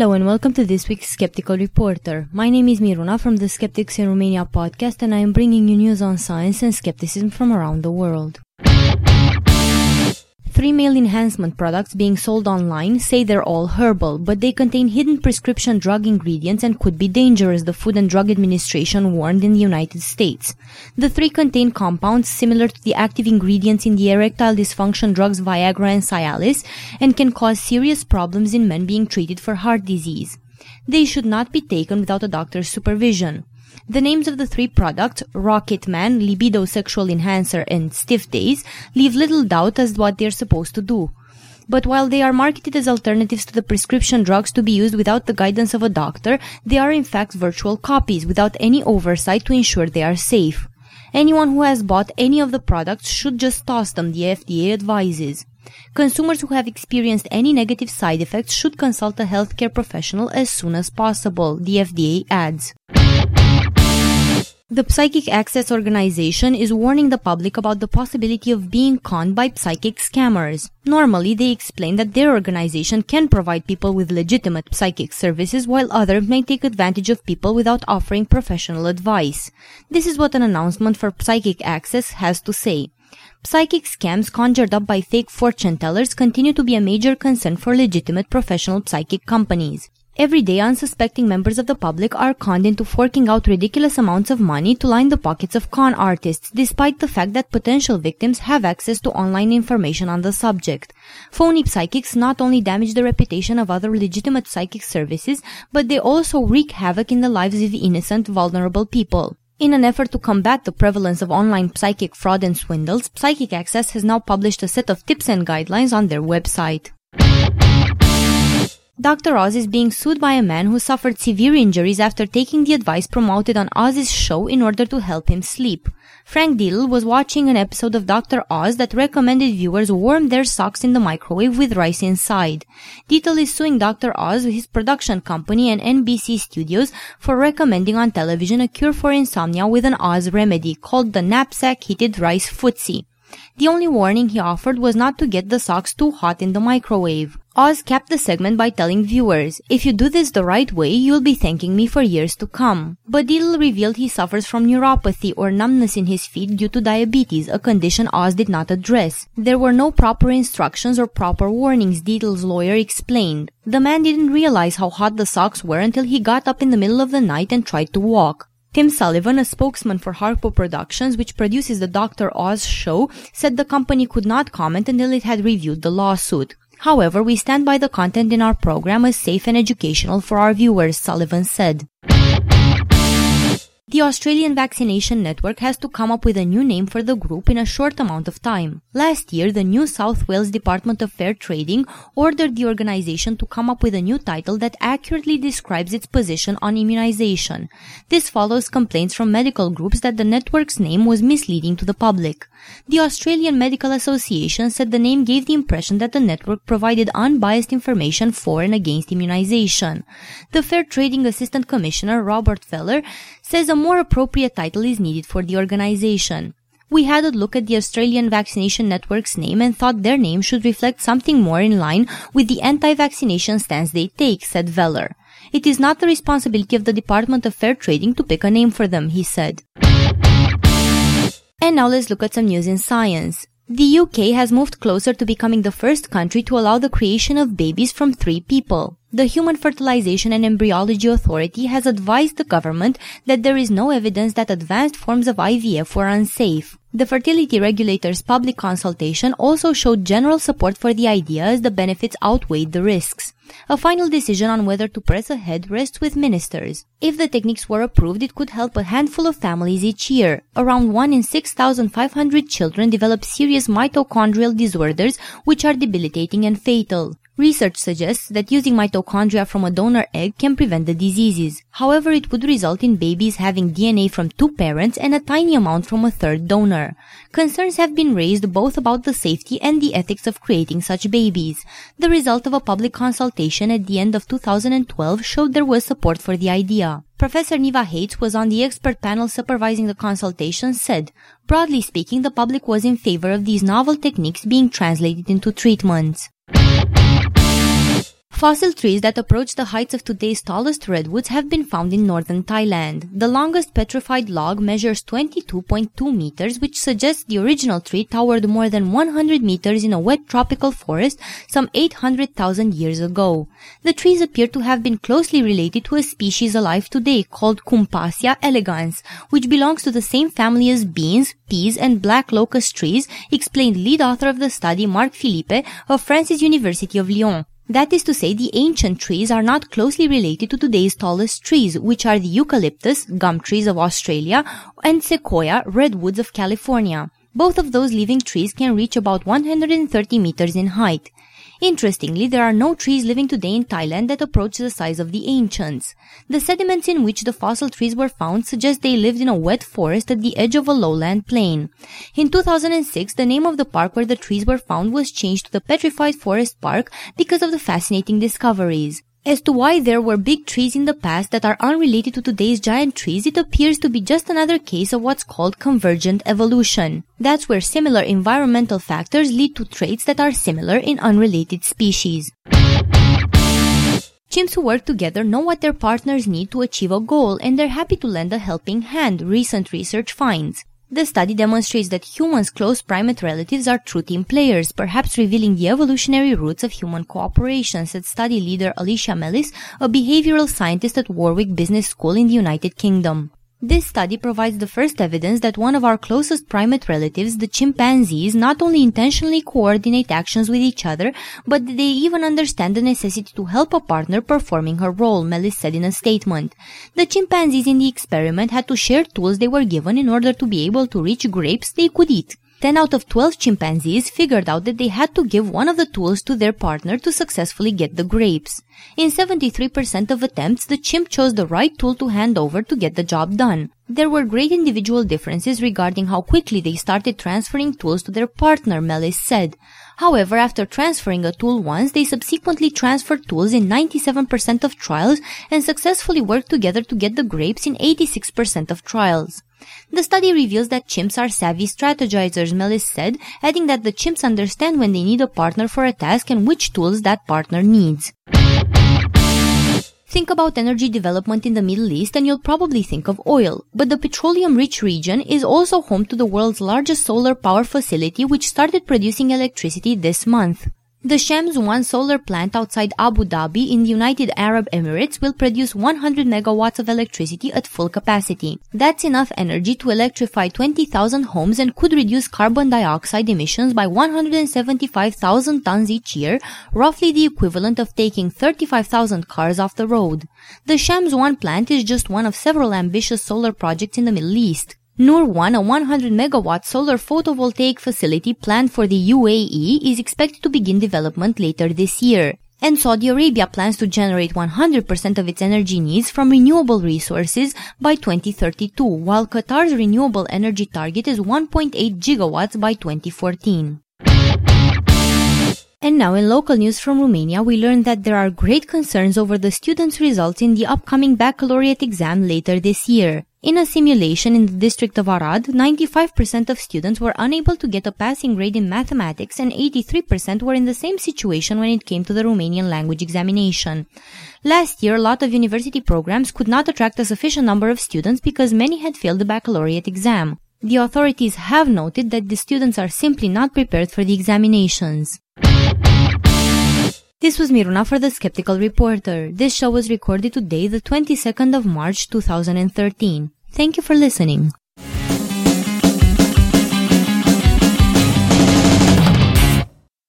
Hello and welcome to this week's Skeptical Reporter. My name is Miruna from the Skeptics in Romania podcast and I am bringing you news on science and skepticism from around the world. Three male enhancement products being sold online say they're all herbal, but they contain hidden prescription drug ingredients and could be dangerous, the Food and Drug Administration warned in the United States. The three contain compounds similar to the active ingredients in the erectile dysfunction drugs Viagra and Cialis and can cause serious problems in men being treated for heart disease. They should not be taken without a doctor's supervision. The names of the three products, Rocket Man, Libido Sexual Enhancer, and Stiff Days, leave little doubt as to what they're supposed to do. But while they are marketed as alternatives to the prescription drugs to be used without the guidance of a doctor, they are in fact virtual copies without any oversight to ensure they are safe. Anyone who has bought any of the products should just toss them, the FDA advises. Consumers who have experienced any negative side effects should consult a healthcare professional as soon as possible, the FDA adds. The Psychic Access Organization is warning the public about the possibility of being conned by psychic scammers. Normally, they explain that their organization can provide people with legitimate psychic services while others may take advantage of people without offering professional advice. This is what an announcement for Psychic Access has to say. Psychic scams conjured up by fake fortune tellers continue to be a major concern for legitimate professional psychic companies. Every day, unsuspecting members of the public are conned into forking out ridiculous amounts of money to line the pockets of con artists, despite the fact that potential victims have access to online information on the subject. Phony psychics not only damage the reputation of other legitimate psychic services, but they also wreak havoc in the lives of innocent, vulnerable people. In an effort to combat the prevalence of online psychic fraud and swindles, Psychic Access has now published a set of tips and guidelines on their website. Dr. Oz is being sued by a man who suffered severe injuries after taking the advice promoted on Oz's show in order to help him sleep. Frank Dietl was watching an episode of Dr. Oz that recommended viewers warm their socks in the microwave with rice inside. Dietl is suing Dr. Oz, his production company, and NBC Studios for recommending on television a cure for insomnia with an Oz remedy called the knapsack heated rice footsie. The only warning he offered was not to get the socks too hot in the microwave. Oz capped the segment by telling viewers, if you do this the right way, you'll be thanking me for years to come. But Dietl revealed he suffers from neuropathy or numbness in his feet due to diabetes, a condition Oz did not address. There were no proper instructions or proper warnings, Dietl's lawyer explained. The man didn't realize how hot the socks were until he got up in the middle of the night and tried to walk. Tim Sullivan, a spokesman for Harpo Productions, which produces the Dr. Oz show, said the company could not comment until it had reviewed the lawsuit. However, we stand by the content in our program as safe and educational for our viewers, Sullivan said. The Australian Vaccination Network has to come up with a new name for the group in a short amount of time. Last year, the New South Wales Department of Fair Trading ordered the organization to come up with a new title that accurately describes its position on immunization. This follows complaints from medical groups that the network's name was misleading to the public. The Australian Medical Association said the name gave the impression that the network provided unbiased information for and against immunization. The Fair Trading Assistant Commissioner, Robert Feller, says a more appropriate title is needed for the organization. We had a look at the Australian Vaccination Network's name and thought their name should reflect something more in line with the anti-vaccination stance they take, said Veller. It is not the responsibility of the Department of Fair Trading to pick a name for them, he said. And now let's look at some news in science. The UK has moved closer to becoming the first country to allow the creation of babies from three people. The Human Fertilization and Embryology Authority has advised the government that there is no evidence that advanced forms of IVF were unsafe. The fertility regulator's public consultation also showed general support for the idea as the benefits outweighed the risks. A final decision on whether to press ahead rests with ministers. If the techniques were approved, it could help a handful of families each year. Around 1 in 6,500 children develop serious mitochondrial disorders which are debilitating and fatal. Research suggests that using mitochondria from a donor egg can prevent the diseases. However, it would result in babies having DNA from two parents and a tiny amount from a third donor. Concerns have been raised both about the safety and the ethics of creating such babies. The result of a public consultation at the end of 2012 showed there was support for the idea. Professor Neva Haites was on the expert panel supervising the consultation said, broadly speaking, the public was in favor of these novel techniques being translated into treatments. Fossil trees that approach the heights of today's tallest redwoods have been found in northern Thailand. The longest petrified log measures 22.2 meters, which suggests the original tree towered more than 100 meters in a wet tropical forest some 800,000 years ago. The trees appear to have been closely related to a species alive today called Koompassia elegans, which belongs to the same family as beans, peas, and black locust trees, explained lead author of the study Marc Philippe of France's University of Lyon. That is to say, the ancient trees are not closely related to today's tallest trees, which are the eucalyptus, gum trees of Australia, and sequoia, redwoods of California. Both of those living trees can reach about 130 meters in height. Interestingly, there are no trees living today in Thailand that approach the size of the ancients. The sediments in which the fossil trees were found suggest they lived in a wet forest at the edge of a lowland plain. In 2006, the name of the park where the trees were found was changed to the Petrified Forest Park because of the fascinating discoveries. As to why there were big trees in the past that are unrelated to today's giant trees, it appears to be just another case of what's called convergent evolution. That's where similar environmental factors lead to traits that are similar in unrelated species. Chimps who work together know what their partners need to achieve a goal and they're happy to lend a helping hand, recent research finds. The study demonstrates that humans' close primate relatives are true team players, perhaps revealing the evolutionary roots of human cooperation, said study leader Alicia Melis, a behavioral scientist at Warwick Business School in the United Kingdom. This study provides the first evidence that one of our closest primate relatives, the chimpanzees, not only intentionally coordinate actions with each other, but they even understand the necessity to help a partner performing her role, Melis said in a statement. The chimpanzees in the experiment had to share tools they were given in order to be able to reach grapes they could eat. 10 out of 12 chimpanzees figured out that they had to give one of the tools to their partner to successfully get the grapes. In 73% of attempts, the chimp chose the right tool to hand over to get the job done. There were great individual differences regarding how quickly they started transferring tools to their partner, Melis said. However, after transferring a tool once, they subsequently transferred tools in 97% of trials and successfully worked together to get the grapes in 86% of trials. The study reveals that chimps are savvy strategizers, Melis said, adding that the chimps understand when they need a partner for a task and which tools that partner needs. Think about energy development in the Middle East and you'll probably think of oil. But the petroleum-rich region is also home to the world's largest solar power facility which started producing electricity this month. The Shams 1 solar plant outside Abu Dhabi in the United Arab Emirates will produce 100 megawatts of electricity at full capacity. That's enough energy to electrify 20,000 homes and could reduce carbon dioxide emissions by 175,000 tons each year, roughly the equivalent of taking 35,000 cars off the road. The Shams 1 plant is just one of several ambitious solar projects in the Middle East. Noor 1, a 100 megawatt solar photovoltaic facility planned for the UAE, is expected to begin development later this year. And Saudi Arabia plans to generate 100% of its energy needs from renewable resources by 2032, while Qatar's renewable energy target is 1.8 gigawatts by 2014. And now in local news from Romania, we learned that there are great concerns over the students' results in the upcoming baccalaureate exam later this year. In a simulation in the district of Arad, 95% of students were unable to get a passing grade in mathematics and 83% were in the same situation when it came to the Romanian language examination. Last year, a lot of university programs could not attract a sufficient number of students because many had failed the baccalaureate exam. The authorities have noted that the students are simply not prepared for the examinations. This was Miruna for The Skeptical Reporter. This show was recorded today, the 22nd of March 2013. Thank you for listening.